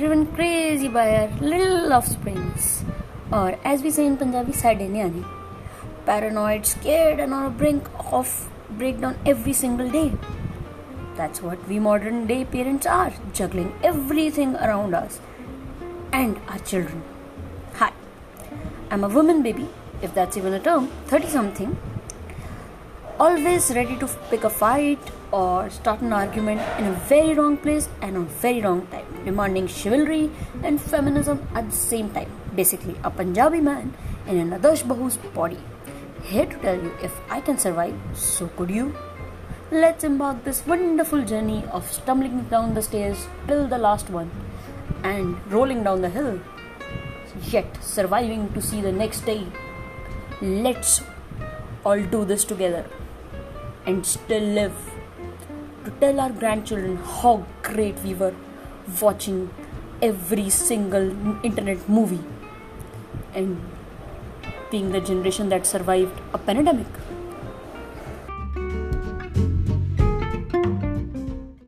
driven crazy by our little offsprings, or as we say in Punjabi, Sadeniani, paranoid, scared, and on a brink of breakdown every single day. That's what we modern day parents are, juggling everything around us and our children. Hi, I'm a woman baby, if that's even a term, 30 something, always ready to pick a fight or start an argument in a very wrong place and a very wrong time, demanding chivalry and feminism at the same time. Basically, a Punjabi man in an Adarsh Bahu's body. Here to tell you if I can survive, so could you. Let's embark this wonderful journey of stumbling down the stairs till the last one and rolling down the hill, yet surviving to see the next day. Let's all do this together and still live to tell our grandchildren how great we were watching every single internet movie and being the generation that survived a pandemic.